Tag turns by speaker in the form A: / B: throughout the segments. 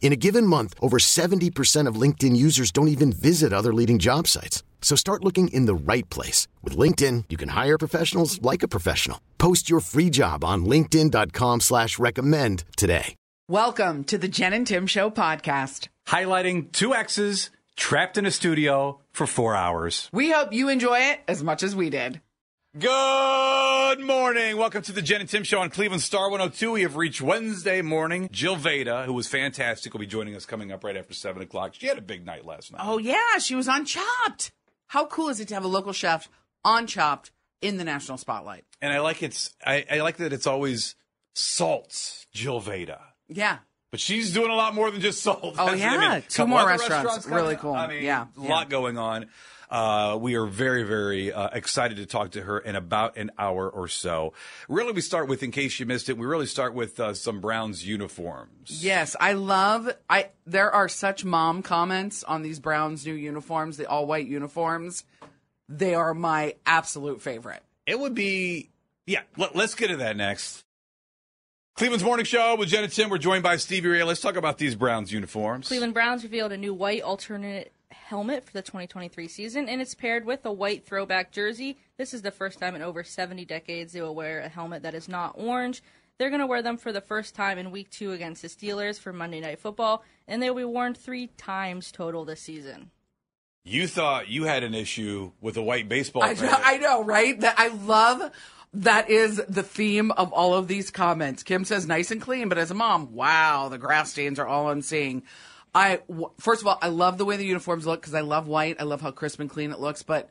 A: In a given month, over 70% of LinkedIn users don't even visit other leading job sites. So start looking in the right place. With LinkedIn, you can hire professionals like a professional. Post your free job on linkedin.com slash recommend today.
B: Welcome to the Jen and Tim Show podcast.
C: highlighting two exes trapped in a studio for four hours.
B: We hope you enjoy it as much as we did.
C: Good morning. Welcome to the Jen and Tim Show on Cleveland Star 102. We have reached Wednesday morning. Jill Vedaa, who was fantastic, will be joining us coming up right after 7 o'clock. She had a big night last night.
B: Oh, yeah, she was on Chopped. How cool is it to have a local chef on Chopped in the national spotlight?
C: And I like it's I, I like that it's always salts, Jill Vedaa.
B: Yeah.
C: But she's doing a lot more than just salt.
B: Oh,
C: I
B: yeah.
C: mean,
B: Two more restaurants.
C: coming
B: Really cool.
C: I mean,
B: Yeah,
C: a
B: yeah.
C: lot going on. Uh, we are very, very uh, excited to talk to her in about an hour or so. Really, we start with, in case you missed it, we really start with uh, some Browns uniforms.
B: Yes, I love I there are such mom comments on these Browns new uniforms, the all white uniforms. They are my absolute favorite.
C: It would be, yeah, let, us get to that next. Cleveland's Morning Show with Jen and Tim. We're joined by Stevie Ray. Let's talk about these Browns uniforms.
D: Cleveland Browns revealed a new white alternate helmet for the 2023 season, and it's paired with a white throwback jersey. This is the first time in over 70 decades they will wear a helmet that is not orange. They're going to wear them for the first time in week two against the Steelers for Monday Night Football, and they will be worn three times total this season.
C: You thought you had an issue with a white baseball
B: I,
C: player.
B: I know, right? That I love that is the theme of all of these comments. Kim says nice and clean, but as a mom, wow, the grass stains are all unseeing. I first of all, I love the way the uniforms look because I love white. I love how crisp and clean it looks, but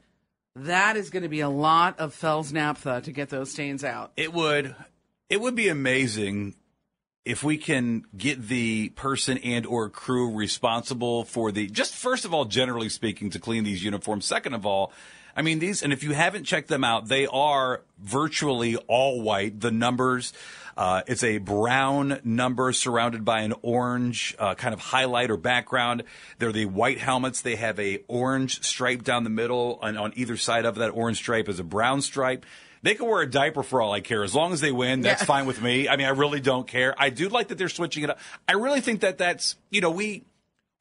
B: that is going to be a lot of Fels Naptha to get those stains out.
C: It would it would be amazing if we can get the person and or crew responsible for the just first of all generally speaking to clean these uniforms second of all I mean these and if you haven't checked them out they are virtually all white the numbers uh, it's a brown number surrounded by an orange uh, kind of highlight or background. They're the white helmets. They have a orange stripe down the middle, and on either side of that orange stripe is a brown stripe. They can wear a diaper for all I care. As long as they win, that's
B: Yeah.
C: fine with me. I mean, I really don't care. I do like that they're switching it up. I really think that that's, you know, we,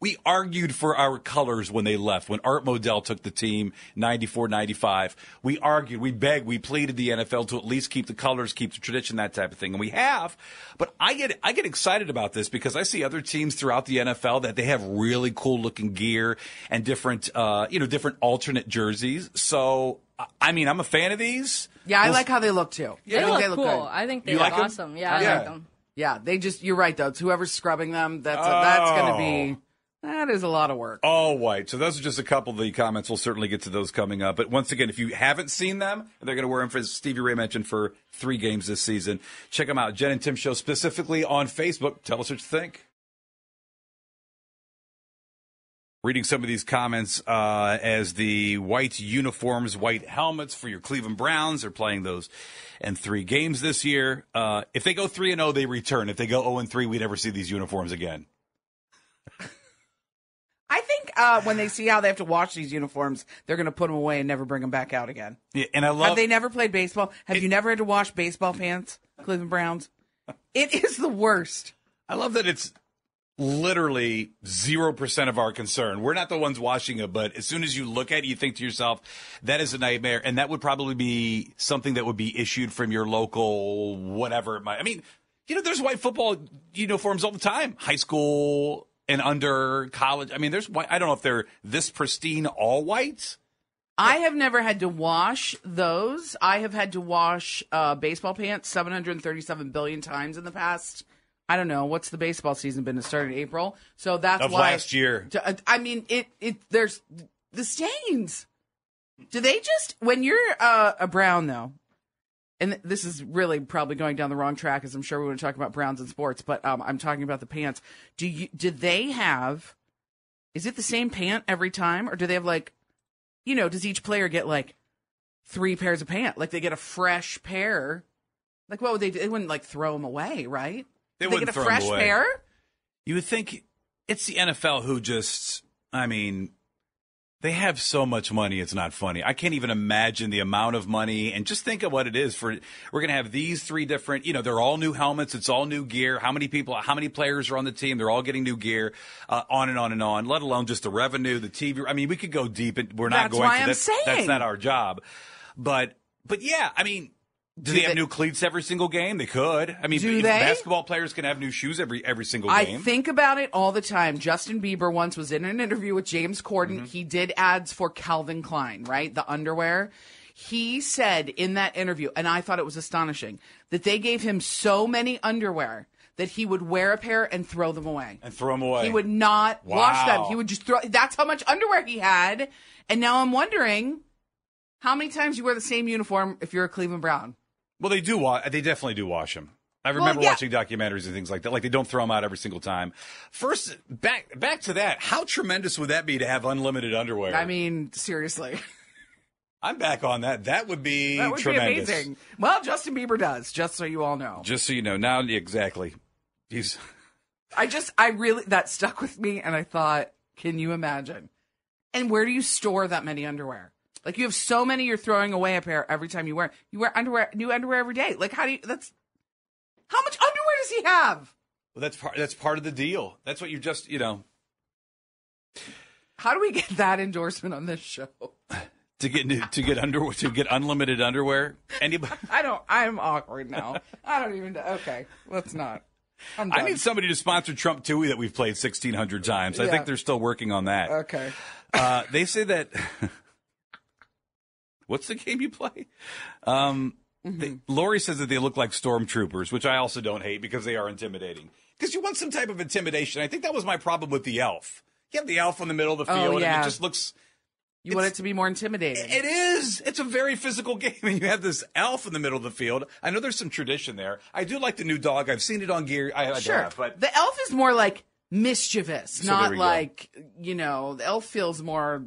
C: we argued for our colors when they left. When Art Modell took the team 94 95, we argued, we begged, we pleaded the NFL to at least keep the colors, keep the tradition, that type of thing. And we have. But I get, I get excited about this because I see other teams throughout the NFL that they have really cool looking gear and different, uh, you know, different alternate jerseys. So, I- I mean, I'm a fan of these.
B: Yeah, I
C: We'll-
B: like how they look too.
D: They
B: I think
D: look
B: they look
D: cool.
B: good.
D: I think they
C: You
D: look
C: like 'em?
D: awesome. Yeah, I like them.
B: Yeah, they just you're right though. It's whoever's scrubbing them, that's that's going to be that is a lot of work.
C: All white. So those are just a couple of the comments. We'll certainly get to those coming up. But once again, if you haven't seen them, they're going to wear them for Stevie Ray mentioned for three games this season. Check them out. Jen and Tim Show specifically on Facebook. Tell us what you think. Reading some of these comments uh, as the white uniforms, white helmets for your Cleveland Browns are playing those in three games this year. Uh, if they go three and zero, they return. If they go zero and three, we never see these uniforms again.
B: I think uh, when they see how they have to wash these uniforms, they're going to put them away and never bring them back out again.
C: Yeah, and I love
B: Have they never played baseball? Have you never had to wash baseball pants, Cleveland Browns? It is the worst.
C: I love that it's literally 0% of our concern. We're not the ones washing it, but as soon as you look at it, you think to yourself, that is a nightmare. And that would probably be something that would be issued from your local, whatever it might. I mean, you know, there's white football uniforms all the time, high school and under college. I mean, there's I don't know if they're this pristine all white.
B: I have never had to wash those. I have had to wash uh, baseball pants 737 billion times in the past I don't know what's the baseball season been. It started in April, so that's
C: Of
B: why
C: last year.
B: uh, I mean, it it there's the stains. Do they just when you're uh, a Brown though? And this is really probably going down the wrong track, as I'm sure we want to talk about Browns and sports. But um, I'm talking about the pants. Do you? Did they have? Is it the same pant every time, or do they have like, you know, does each player get like three pairs of pants? Like they get a fresh pair. Like what would they do? They wouldn't like throw them away, right?
C: They wouldn't
B: get a fresh
C: away.
B: pair.
C: You would think it's the NFL who just, I mean, they have so much money, it's not funny. I can't even imagine the amount of money. And just think of what it is for, we're going to have these three different, you know, they're all new helmets, it's all new gear. How many people, how many players are on the team? They're all getting new gear, uh, on and on and on, let alone just the revenue, the TV. I mean, we could go deep, and we're not
B: That's
C: going
B: why
C: to.
B: I'm
C: that's,
B: saying.
C: that's not our job. But, but yeah, I mean, do, they have new cleats every single game? They could. I mean,
B: Do they?
C: basketball players can have new shoes every every single
B: I
C: game.
B: think about it all the time. Justin Bieber once was in an interview with James Corden.
C: Mm-hmm.
B: He did ads for Calvin Klein, right? The underwear. He said in that interview, and I thought it was astonishing, that they gave him so many underwear that he would wear a pair and throw them away.
C: and throw them away.
B: He would not wash them. He would just throw. That's how much underwear he had. And now I'm wondering how many times you wear the same uniform if you're a Cleveland Brown.
C: Well, they do. Wa- they definitely do wash them. I remember
B: yeah.
C: watching documentaries and things like that. Like they don't throw them out every single time. First, back back to that. How tremendous would that be to have unlimited underwear?
B: I mean, seriously.
C: I'm back on that. That would be
B: That would
C: tremendous.
B: be amazing. Well, Justin Bieber does, just so you all know.
C: Just so you know, now exactly. He's
B: I just, I really, that stuck with me, and I thought, can you imagine? And where do you store that many underwear? Like you have so many, you're throwing away a pair every time you wear. You wear underwear, new underwear every day. Like how do you? That's how much underwear does he have?
C: well, that's part. That's part of the deal. That's what you just you know
B: How do we get that endorsement on this show?
C: to get new, to get under to get unlimited underwear. Anybody?
B: I don't. I'm awkward now. I don't even. Okay, let's not.
C: I need somebody to sponsor Trump Tui that we've played 1,600 times. I
B: Yeah.
C: think they're still working on that.
B: Okay.
C: Uh, they say that. What's the game you play? Um, they, Lori says that they look like stormtroopers, which I also don't hate because they are intimidating. Because you want some type of intimidation. I think that was my problem with the elf. You have the elf in the middle of the
B: Oh,
C: field, and it just looks.
B: You want it to be more intimidating.
C: It is. It's a very physical game, and you have this elf in the middle of the field. I know there's some tradition there. I do like the new dog. I've seen it on gear. I, I
B: Sure.
C: have, but
B: the elf is more like mischievous,
C: So
B: not
C: we go.
B: like you know. The elf feels more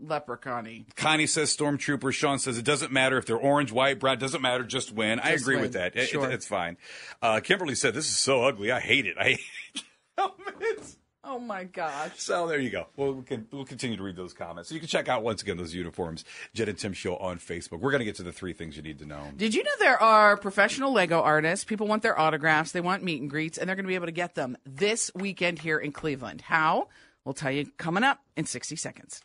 B: leprechaun-y.
C: Connie says stormtrooper. Sean says it doesn't matter if they're orange, white, brown. Doesn't matter. Just win. I agree
B: win.
C: with that. It- it- it's fine. Uh, Kimberly said this is so ugly. I hate it. I hate it.
B: Oh my gosh.
C: So there you go. Well, we can we'll continue to read those comments. So you can check out once again those uniforms. Jen and Tim Show on Facebook. We're going to get to the three things you need to know.
B: Did you know there are professional Lego artists? People want their autographs, they want meet and greets, and they're going to be able to get them this weekend here in Cleveland. How? We'll tell you coming up in 60 seconds.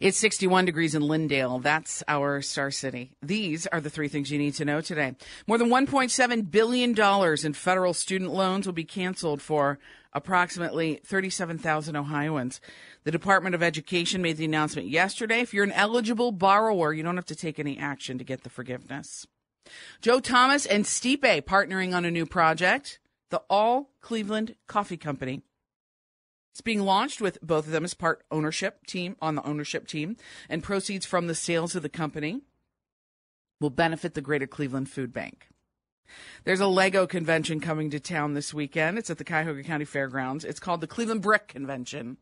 B: It's 61 degrees in Lindale. That's our star city. These are the three things you need to know today. More than $1.7 billion in federal student loans will be canceled for approximately 37,000 Ohioans. The Department of Education made the announcement yesterday. If you're an eligible borrower, you don't have to take any action to get the forgiveness. Joe Thomas and Stipe partnering on a new project, the All Cleveland Coffee Company. It's being launched with both of them as part ownership team on the ownership team, and proceeds from the sales of the company will benefit the Greater Cleveland Food Bank. There's a Lego convention coming to town this weekend. It's at the Cuyahoga County Fairgrounds. It's called the Cleveland Brick Convention.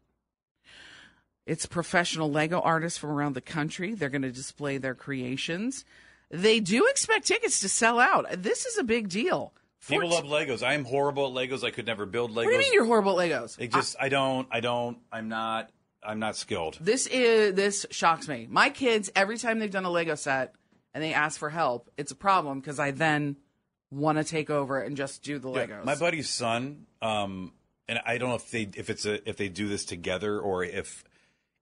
B: It's professional Lego artists from around the country. They're going to display their creations. They do expect tickets to sell out. This is a big deal.
C: People love Legos. I am horrible at Legos. I could never build Legos.
B: What do you mean you're horrible at Legos?
C: It just I don't I don't I'm not I'm not skilled.
B: This is this shocks me. My kids every time they've done a Lego set and they ask for help, it's a problem because I then want to take over and just do the Legos.
C: My buddy's son, um, and I don't know if they if it's a if they do this together or if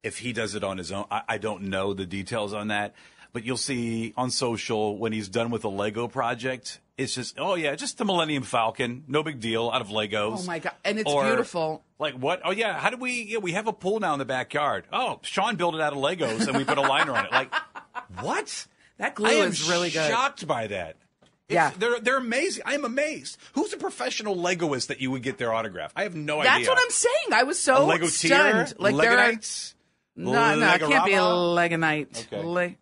C: if he does it on his own. I, I don't know the details on that. But you'll see on social when he's done with a Lego project, it's just oh yeah, just the Millennium Falcon, no big deal, out of Legos.
B: Oh my god, and it's
C: Or-
B: beautiful.
C: Like what? Oh yeah, how do we? Yeah, we have a pool now in the backyard. Oh, Sean built it out of Legos and we put a liner on it. Like what?
B: That glue
C: I am
B: is really good.
C: I'm shocked by that. It's-
B: Yeah.
C: they're they're amazing. I am amazed. Who's a professional Legoist that you would get their autograph? I have no
B: That's
C: idea.
B: That's what I'm saying. I was so
C: A Lego
B: stunned. Like there are, no, no, it can't be a? Legonite.
C: Okay.
B: Le-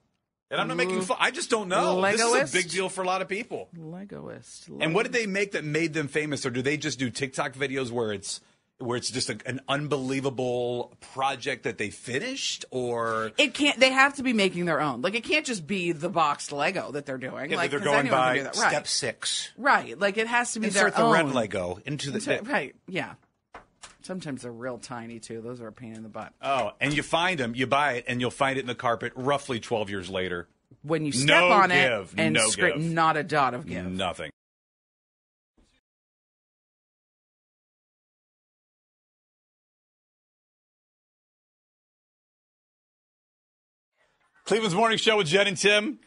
C: And I'm not making fun. I just don't know. This
B: Legoist?
C: is a big deal for a lot of people.
B: Legoist.
C: And what did they make that made them famous, or do they just do TikTok videos where it's where it's just a, an unbelievable project that they finished, or
B: It can't. They have to be making their own. Like it can't just be the boxed Lego that they're doing.
C: Yeah,
B: like
C: they're going by
B: do that. Right.
C: step six?
B: Right. Like it has to be their
C: Insert the
B: own.
C: red Lego into the.
B: So- right. Yeah. Sometimes they're real tiny too. Those are a pain in the butt.
C: Oh, and you find them, you buy it, and you'll find it in the carpet roughly 12 years later.
B: When you step
C: No
B: on
C: give,
B: it and
C: no
B: scrape, not a dot of give.
C: Nothing. Cleveland's Morning Show with Jen and Tim.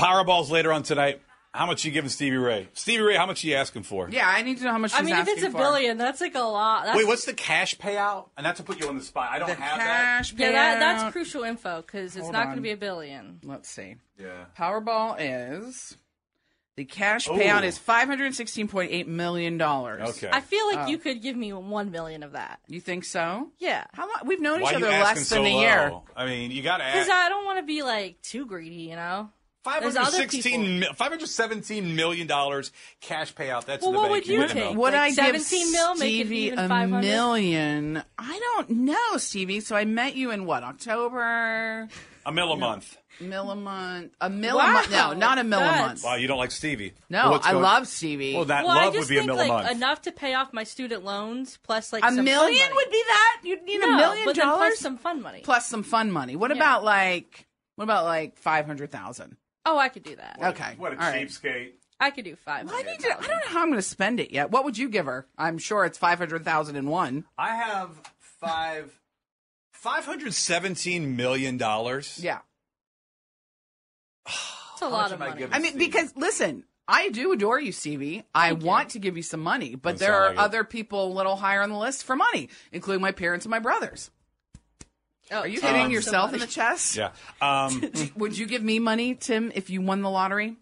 C: Powerballs later on tonight. How much you giving Stevie Ray? Stevie Ray, how much are you asking for?
B: Yeah, I need to know how much.
D: I
B: she's
D: mean, if it's a
B: for.
D: billion, that's like a lot. That's,
C: Wait, what's the cash payout? And not to put you on the spot. I don't
B: the
C: have that.
B: cash
D: yeah, that,
B: payout-
D: that's crucial info because it's
B: Hold
D: not going
B: on.
D: to be a billion.
B: Let's see.
C: Yeah.
B: Powerball is the cash
C: Ooh.
B: payout is five hundred sixteen point eight million dollars.
C: Okay.
D: I feel
B: Oh.
D: like you oh. could give me one million of that.
B: You think so?
D: Yeah,
B: How long? We've known
C: Why
B: each
C: you
B: other
C: asking
B: less
C: so
B: than a
C: low?
B: year.
C: I mean, you got to
D: because
C: ask.
D: I don't want to be like too greedy, you know. There's
C: 516 mil- 517 million dollars cash payout. That's
D: Well,
C: in the
D: what
C: bank.
D: would you
C: wouldn't
D: take?
C: know.
B: Would
D: Like
B: I give
D: 17 mil, make it
B: Stevie
D: even
B: a million? I don't know, Stevie. So I met you in what October?
C: A mill a month.
B: Mill a month? A mill a month? No, not a mill a month.
C: Wow, you don't like Stevie?
B: No,
C: What's
B: I love Stevie.
C: Well, that
D: well, I
C: love
D: just
C: would be a mill
D: like
C: a month.
D: enough to pay off my student loans plus like
B: a
D: some fun
B: million
D: money.
B: would be that? You'd need
D: no,
B: a million
D: but then plus
B: dollars
D: some fun money.
B: plus some fun money. What
D: Yeah.
B: about like? What about like five hundred thousand?
D: Oh, I could do that.
B: Okay,
C: What a
B: all right.
C: cheapskate.
D: I could do five.
B: Well, I need to. I don't know how I'm going to spend it yet. What would you give her? I'm sure it's five hundred thousand and one.
C: I have five. Five hundred seventeen million dollars.
B: Yeah.
D: It's a lot of money.
B: I mean, because listen, I do adore you, Stevie. I
D: Thank you.
B: want to give you some money, but
C: Doesn't
B: there
C: sound
B: are other people a little higher on the list for money, including my parents and my brothers.
D: Oh,
B: Are you
D: tons
B: hitting
D: of
B: yourself in the chest?
C: Yeah. Um,
B: Would you give me money, Tim, if you won the lottery?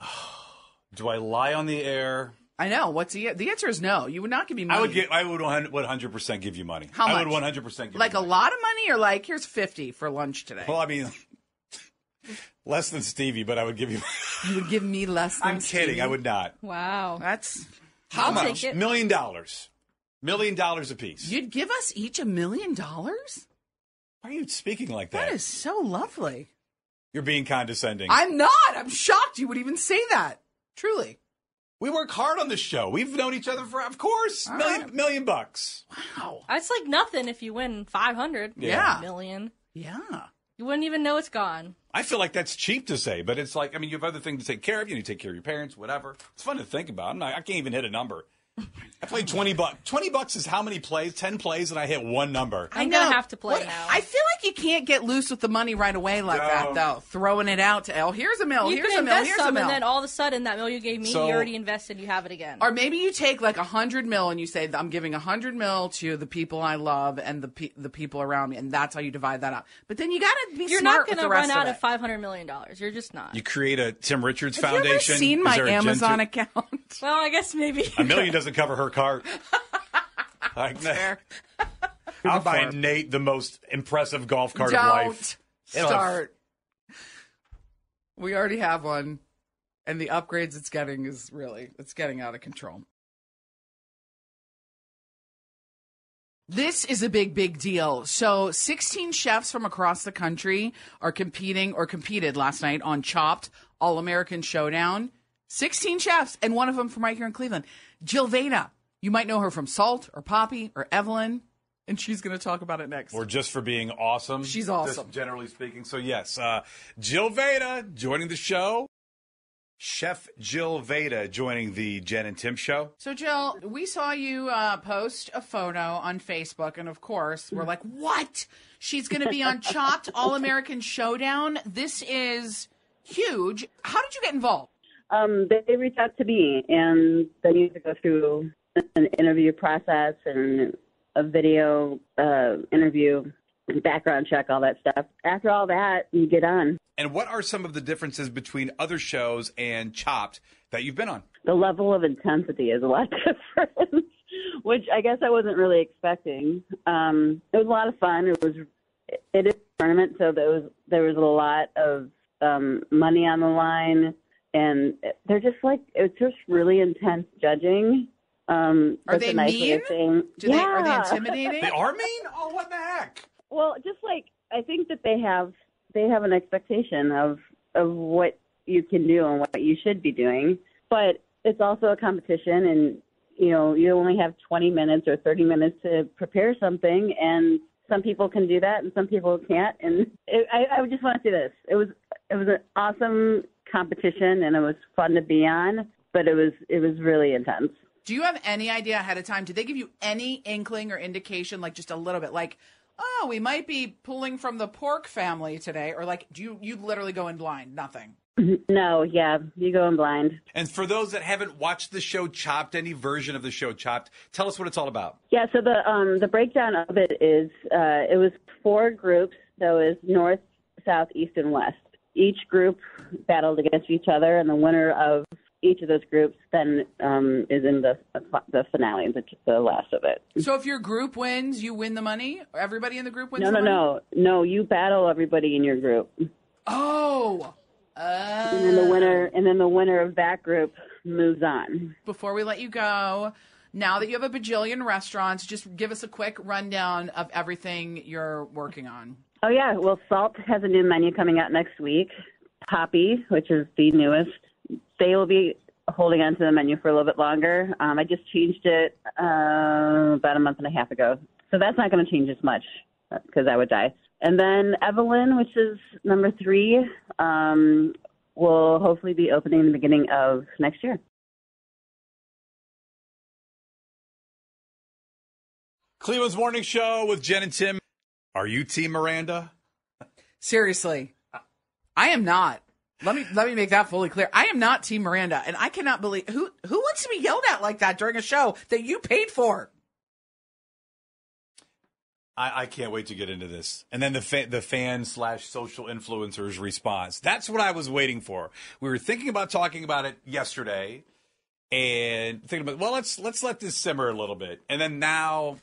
C: do I lie on the air?
B: I know. What's the the answer is no. You would not give me money.
C: I would get. I would one hundred percent give you money.
B: How much?
C: I would one hundred percent give
B: like
C: you
B: a
C: money.
B: lot of money, or like here's fifty for lunch today.
C: Well, I mean, less than Stevie, but I would give you.
B: you would give me less. Than
C: I'm kidding.
B: Stevie?
C: I would not.
D: Wow.
B: That's
C: How
D: I'll
C: much?
D: take it.
C: Million dollars. Million dollars apiece.
B: you'd give us each a million dollars.
C: Why are you speaking like that?
B: That is so lovely.
C: You're being condescending.
B: I'm not. I'm shocked you would even say that. Truly.
C: we work hard on this show. We've known each other for, of course,
B: All
C: million
B: right.
C: million bucks.
B: Wow.
D: That's like nothing if you win five hundred.
B: Yeah.
D: Million.
B: Yeah.
D: You wouldn't even know it's gone.
C: I feel like that's cheap to say, but it's like I mean, you have other things to take care of. You need to take care of your parents, whatever. It's fun to think about. I'm not, I can't even hit a number. I played twenty bucks. Twenty bucks is how many plays? Ten plays, and I hit one number.
D: I'm gonna have to play
B: What-
D: now.
B: I feel like you can't get loose with the money right away like
C: No.
B: that, though. Throwing it out to oh, here's a mill,
D: you
B: here's
D: can
B: a mill,
D: invest
B: here's a
D: some,
B: mill.
D: and then all of a sudden that mill you gave me,
C: So-
D: you already invested. You have it again.
B: or maybe you take like a hundred mil and you say, "I'm giving a hundred mil to the people I love and the pe- the people around me," and that's how you divide that up. But then you got to be smart.
D: You're
B: smart
D: not going to
B: the rest
D: run out
B: of,
D: of five hundred million dollars. You're just not.
C: You create a Tim Richards
B: Have you ever
C: Foundation.
B: seen my Amazon
C: Gen-
B: account?
D: well, I guess maybe.
C: A million doesn't cover her cart. like
B: There.
C: I'll
B: buyer.
C: find Nate the most impressive golf cart of life.
B: Don't
C: It'll
B: start. We already have one, and the upgrades it's getting is really it's getting out of control. This is a big, big deal. So, 16 chefs from across the country are competing or competed last night on Chopped All American Showdown. 16 chefs, and one of them from right here in Cleveland. Jill Vedaa. You might know her from Salt or Poppy or Evelyn, and she's going to talk about it next.
C: Or just for being awesome.
B: She's awesome.
C: Just generally speaking. So, yes, uh, Jill Vedaa joining the show. Chef Jill Vedaa joining the Jen and Tim show.
B: So, Jill, we saw you uh, post a photo on Facebook, and of course, we're like, what? She's going to be on Chopped All American Showdown. This is huge. How did you get involved?
E: Um, they reached out to me, and they you have to go through an interview process and a video uh, interview, background check, all that stuff. After all that, you get on.
C: And what are some of the differences between other shows and Chopped that you've been on?
E: The level of intensity is a lot different, which I guess I wasn't really expecting. Um, it was a lot of fun. It was it is a tournament, so there was there was a lot of um, money on the line, and they're just like it's just really intense judging. Um,
B: Are they
E: a nice
B: mean?
E: saying-
B: Do they are they
E: Yeah.
B: intimidating?
C: They are mean? Oh, what the heck?
E: Well, just like I think that they have they have an expectation of of what you can do and what you should be doing, but it's also a competition, and you know you only have 20 minutes or 30 minutes to prepare something, and some people can do that and some people can't. And it, I, I just want to say this: it was it was an awesome competition, and it was fun to be on, but it was it was really intense.
B: Do you have any idea ahead of time? Did they give you any inkling or indication, like just a little bit, like, oh, we might be pulling from the pork family today, or like, do you you literally go in blind, nothing?
E: No, yeah, you go in blind.
C: And for those that haven't watched the show Chopped, any version of the show Chopped, tell us what it's all about.
E: Yeah, so the um the breakdown of it is uh it was four groups, so it was north, south, east and west. Each group battled against each other and the winner of each of those groups then um is in the the finale, the, the last of it.
B: So if your group wins, you win the money. Everybody in the group wins.
E: No, no, no. No, you battle everybody in your group.
B: Oh.
E: And then the winner and then the winner of that group moves on.
B: Before we let you go, now that you have a bajillion restaurants, just give us a quick rundown of everything you're working on.
E: Oh yeah, well Salt has a new menu coming out next week. Poppy, which is the newest, they will be holding on to the menu for a little bit longer. Um, I just changed it uh, about a month and a half ago, so that's not going to change as much because I would die. And then Evelyn, which is number three, um, will hopefully be opening in the beginning of next year.
C: Cleveland's Morning Show with Jen and Tim. Are you Team Miranda?
B: Seriously, I am not. Let me let me make that fully clear. I am not Team Miranda, and I cannot believe who who wants to be yelled at like that during a show that you paid for.
C: I, I can't wait to get into this. And then the fa- the fan slash social influencers response. That's what I was waiting for. We were thinking about talking about it yesterday, and thinking about well, let's let's let this simmer a little bit. And then now,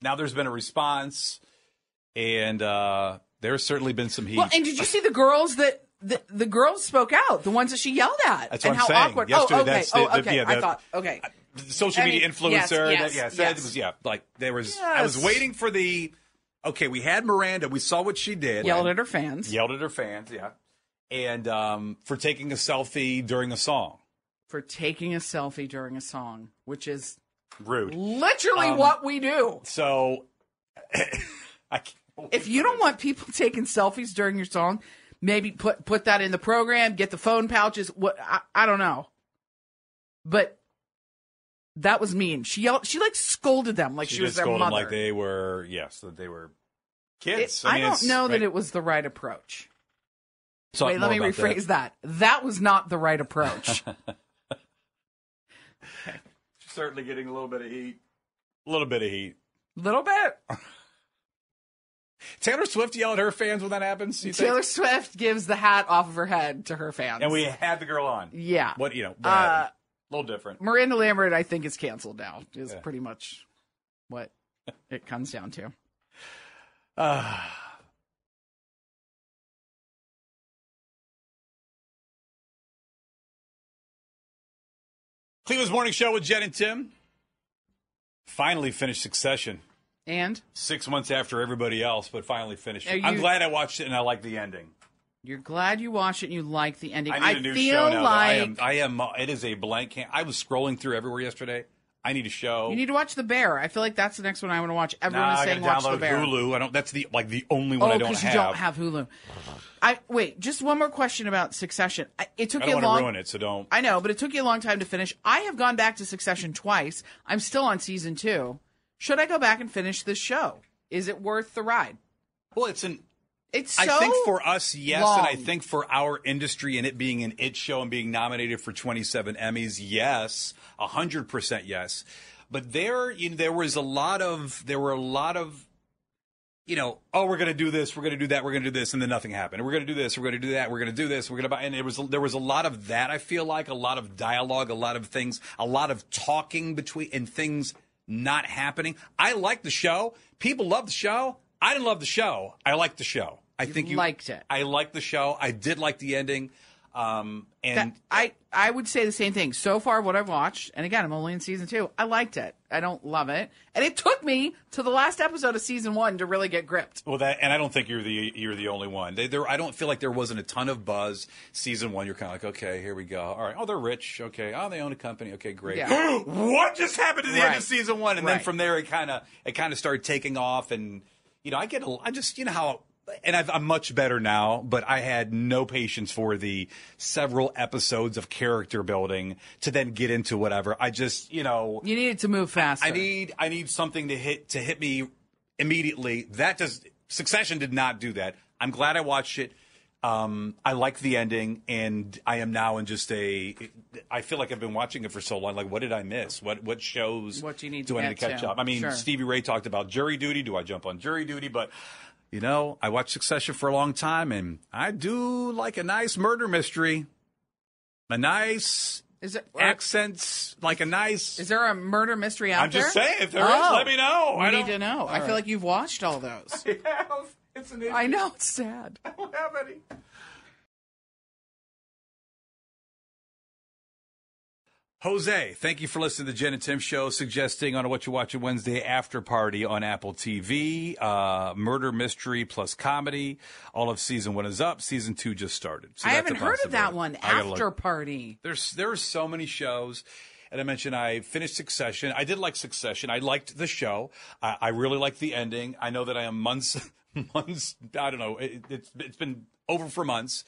C: now there's been a response, and uh, there's certainly been some heat.
B: Well, and did you see the girls that the, the girls spoke out, the ones that she yelled at,
C: That's
B: and
C: what I'm
B: how
C: saying.
B: awkward.
C: Yesterday,
B: oh, okay.
C: that's the-
B: oh,
C: the-
B: okay.
C: yeah,
B: I thought okay.
C: social
B: I
C: media
B: mean,
C: influencer
B: yes,
C: that
B: yes,
C: yeah
B: yes.
C: it was yeah like there was I was waiting for the okay we had Miranda we saw what she did
B: Yelled at her fans
C: yelled at her fans yeah and um, for taking a selfie during a song
B: for taking a selfie during a song, which is
C: rude
B: literally
C: Um,
B: what we do.
C: so I can't Oh,
B: if you don't want people taking selfies during your song, maybe put put that in the program. Get the phone pouches. What I, I don't know, but that was mean. She yelled. She like scolded them like she,
C: she
B: was
C: just
B: their
C: scolded
B: mother.
C: them like they were yes that they were kids
B: It- I,
C: mean, I,
B: don't
C: it's-
B: know that it was the right approach.
C: Talk
B: Wait, let me
C: about
B: rephrase that. that. was not the right approach.
C: She's certainly getting a little bit of heat a little bit of heat A
B: Little bit.
C: Taylor Swift yell at her fans when that happens you think?
B: Taylor Swift gives the hat off of her head to her fans.
C: and we had the girl on
B: yeah.
C: What you know? What
B: Uh,
C: a little different.
B: Miranda Lambert, I think, is canceled now. Is
C: Yeah.
B: pretty much what it comes down to.
C: Uh, Cleveland's morning show with Jen and Tim. Finally finished Succession.
B: And
C: Six months after everybody else, but finally finished. It. I'm glad I watched it and I like the ending.
B: you're glad you watched it and you like the ending.
C: I need a new
B: feel
C: show now.
B: like
C: I am. I am. uh, It is a blank. Can- I was scrolling through everywhere yesterday. I need a show.
B: you need to watch The Bear. I feel like that's the next one I want to watch. Everyone
C: Nah,
B: is saying watch The Bear.
C: Hulu. I don't. That's the like the only one
B: Oh,
C: I don't
B: because
C: have.
B: you don't have Hulu. I wait. Just one more question about Succession. I, it took
C: I
B: you
C: don't
B: a
C: want
B: long.
C: to ruin it, so don't.
B: I know, but it took you a long time to finish. I have gone back to Succession twice. I'm still on season two. Should I go back and finish this show? Is it worth the ride?
C: Well, it's an
B: It's so.
C: I think for us, yes, and I think for our industry and it being an it show and being nominated for 27 Emmys, yes, hundred percent yes. But there, you know, there was a lot of there were a lot of you know, oh, we're going to do this, we're going to do that, we're going to do this, and then nothing happened. We're going to do this, we're going to do that, we're going to do this, we're going to buy. And there was there was a lot of that. I feel like a lot of dialogue, a lot of things, a lot of talking between and things not happening. I like the show. People love the show. I didn't love the show. I liked the show. I think you
B: liked it.
C: I liked the show. I did like the ending. Um, and
B: That- I I would say the same thing. So far, what I've watched, and again, I'm only in season two. I liked it. I don't love it, and it took me to the last episode of season one to really get gripped.
C: Well, that and I don't think you're the you're the only one. They, there, I don't feel like there wasn't a ton of buzz. Season one, you're kind of like, okay, here we go. All right, oh, they're rich. Okay, oh, they own a company. Okay, great.
B: Yeah.
C: what just happened at the end of season one? And then from there, it kind of it kind of started taking off. And you know, I get, a, I just, you know how. And I've, I'm much better now, but I had no patience for the several episodes of character building to then get into whatever. I just, you know,
B: You needed to move faster.
C: I need I need something to hit to hit me immediately. That does Succession did not do that. I'm glad I watched it. Um, I like the ending, and I am now in just a. I feel like I've been watching it for so long. Like, what did I miss? What what shows?
B: What you need
C: do
B: to
C: I need to catch
B: to.
C: up? I mean,
B: Sure.
C: Stevie Ray talked about jury duty. Do I jump on jury duty? But you know, I watched Succession for a long time, and I do like a nice murder mystery. A nice
B: Is it uh,
C: accents, like a nice.
B: Is there a murder mystery out there?
C: I'm just saying, if there is, let oh, me know. I
B: need to know. I
C: All
B: feel like you've watched all those.
C: I have. It's an issue.
B: I know it's sad.
C: I don't have any. Jose, thank you for listening to the Jen and Tim show, suggesting on What You watch Watching Wednesday after party on Apple TV. Uh, murder mystery plus comedy. All of season one is up. Season two just started. So
B: I
C: that's
B: haven't heard of that one. After party.
C: There's there are so many shows. And I mentioned I finished Succession. I did like Succession. I liked the show. I, I really liked the ending. I know that I am months, months. I don't know. It, it's it's been over for months,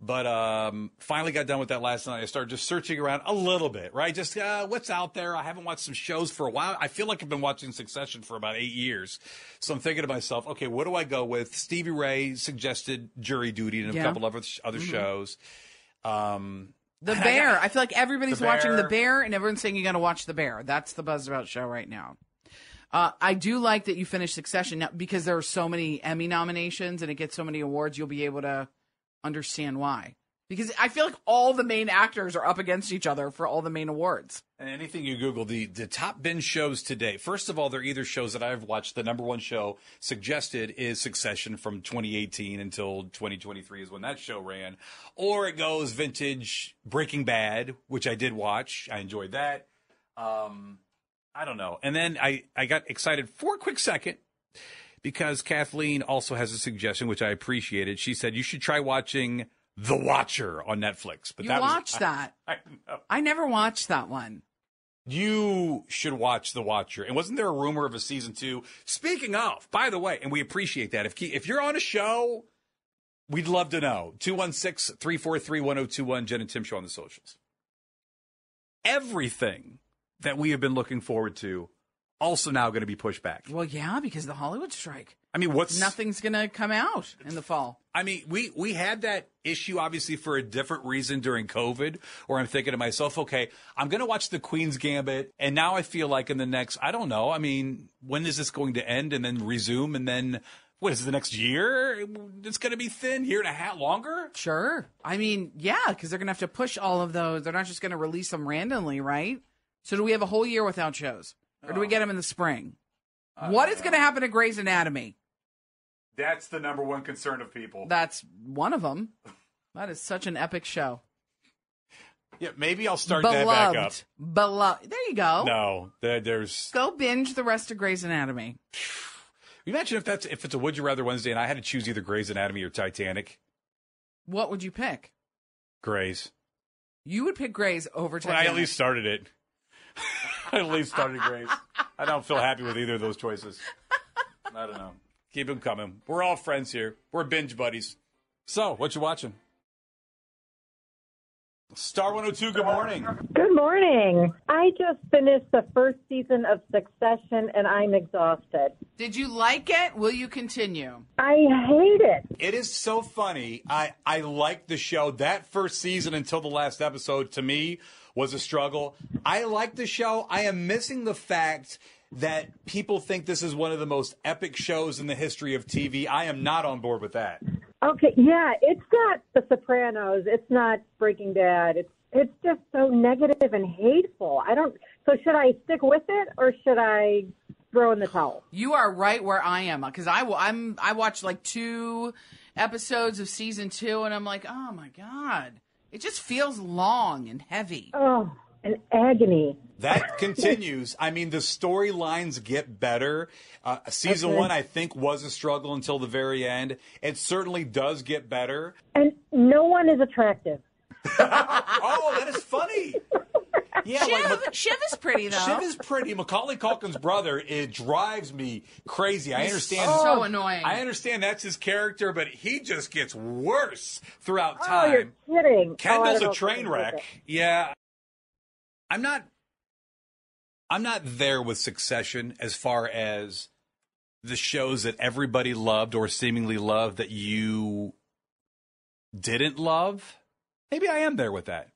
C: but um, finally got done with that last night. I started just searching around a little bit, right? Just uh, what's out there. I haven't watched some shows for a while. I feel like I've been watching Succession for about eight years. So I'm thinking to myself, okay, what do I go with? Stevie Ray suggested Jury Duty and a
B: Yeah.
C: couple of other, other
B: Mhm.
C: shows. Um,
B: The
C: and I
B: Bear.
C: got-
B: I, feel like everybody's
C: The
B: watching The
C: Bear.
B: Bear, and everyone's saying you got to watch The Bear. That's the buzz about show right now. Uh, I do like that you finished Succession now because there are so many Emmy nominations and it gets so many awards. You'll be able to understand why. Because I feel like all the main actors are up against each other for all the main awards.
C: And anything you Google, the, the top binge shows today, first of all, they're either shows that I've watched. The number one show suggested is Succession from 2018 until 2023 is when that show ran. Or it goes vintage Breaking Bad, which I did watch. I enjoyed that. Um, I don't know. And then I, I got excited for a quick second because Kathleen also has a suggestion, which I appreciated. She said you should try watching The Watcher on Netflix. But
B: you
C: that was-
B: watched that.
C: I know.
B: I never watched that one.
C: You should watch The Watcher. And wasn't there a rumor of a season two? Speaking of, by the way, and we appreciate that. If if you're on a show, we'd love to know. 216 343 1021, Jen and Tim Show on the socials. Everything that we have been looking forward to also now going to be pushed back.
B: Well, yeah, because of the Hollywood strike.
C: I mean, what's
B: Nothing's going to come out in the fall.
C: I mean, we we had that issue obviously for a different reason during COVID, where I'm thinking to myself, okay, I'm going to watch the Queen's Gambit, and now I feel like in the next, I don't know, I mean, when is this going to end and then resume, and then what is it, the next year? It's going to be thin, year and a half longer.
B: Sure. I mean, yeah, because they're going to have to push all of those. They're not just going to release them randomly, right? So do we have a whole year without shows? Or do we um, get them in the spring? what is going to happen to Grey's Anatomy?
C: That's the number one concern of people.
B: That's one of them. That is such an epic show.
C: Yeah, maybe I'll start
B: Beloved.
C: that back up.
B: Beloved. There you go.
C: No, there, there's.
B: Go binge the rest of Grey's Anatomy.
C: Imagine if that's if it's a Would You Rather Wednesday, and I had to choose either Grey's Anatomy or Titanic.
B: What would you pick?
C: Grey's.
B: You would pick Grey's over
C: Well, I at least started it. I at least started Grey's. I don't feel happy with either of those choices. I don't know. Keep them coming. We're all friends here. We're binge buddies. So, what you watching? Star 102, good morning.
F: Good morning. I just finished the first season of Succession and I'm exhausted.
B: Did you like it? Will you continue?
F: I hate it.
C: It is so funny. I, I like the show. That first season until the last episode to me was a struggle. I like the show. I am missing the fact that people think this is one of the most epic shows in the history of TV. I am not on board with that.
F: Okay, yeah, it's not The Sopranos. It's not Breaking Bad. It's it's just so negative and hateful. I don't. So should I stick with it or should I throw in the towel?
B: You are right where I am because I I'm I watched like two episodes of season two and I'm like, oh my god, it just feels long and heavy.
F: Oh, an agony.
C: That continues. I mean, the storylines get better. Uh, season
F: Okay.
C: one, I think, was a struggle until the very end. It certainly does get better.
F: And no one is attractive.
C: oh, that is funny. Yeah,
B: Shiv,
C: Mac-
B: Shiv is pretty though.
C: Shiv is pretty. Macaulay Culkin's brother, it drives me crazy. I understand.
B: so annoying.
C: I understand that's his character, but he just gets worse throughout
F: Oh, you're kidding. Oh,
C: Kendall's
F: don't
C: a train wreck. Yeah. I'm not I'm not there with Succession as far as the shows that everybody loved or seemingly loved that you didn't love. Maybe I am there with that.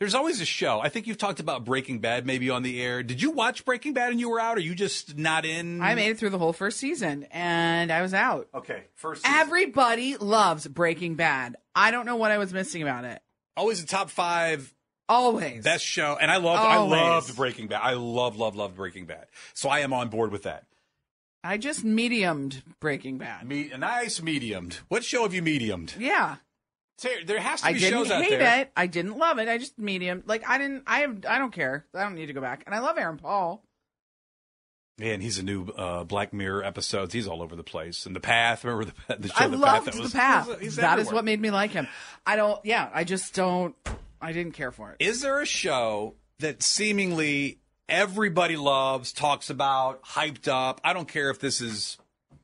C: There's always a show. I think you've talked about Breaking Bad maybe on the air. Did you watch Breaking Bad and you were out? Or are you just not in?
B: I made it through the whole first season and I was out.
C: Okay, first season.
B: Everybody loves Breaking Bad. I don't know what I was missing about it.
C: always a top five
B: Always.
C: best show, and I loved I loved Breaking Bad. I love love love Breaking Bad. So I am on board with that.
B: I just mediumed Breaking Bad.
C: Me, nice mediumed. What show have you mediumed?
B: Yeah.
C: There has to be I
B: didn't
C: shows out
B: hate
C: there.
B: it. I didn't love it. I just medium. Like I didn't. I have. I don't care. I don't need to go back. And I love Aaron Paul.
C: Man, he's a new uh, Black Mirror episodes. He's all over the place. And the Path, remember the, the show
B: I
C: The
B: loved
C: Path? That
B: the
C: was-
B: path.
C: he's- he's
B: That is what made me like him. I don't. Yeah. I just don't. I didn't care for it.
C: Is there a show that seemingly everybody loves, talks about, hyped up? I don't care if this is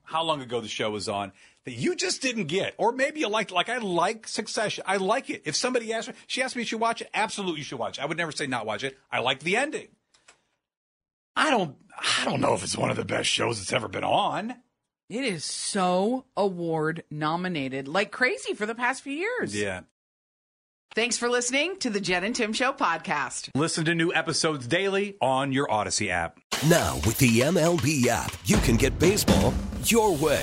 C: how long ago the show was on that you just didn't get, or maybe you liked. Like I like Succession. I like it. If somebody asked me, she asked me, "Should watch it?" Absolutely, you should watch it. I would never say not watch it. I like the ending. I don't. I don't know if it's one of the best shows that's ever been on.
B: It is so award nominated like crazy for the past few years.
C: Yeah.
B: Thanks for listening to the Jen and Tim Show podcast.
C: Listen to new episodes daily on your Audacy app.
G: Now, with the MLB app, you can get baseball your way.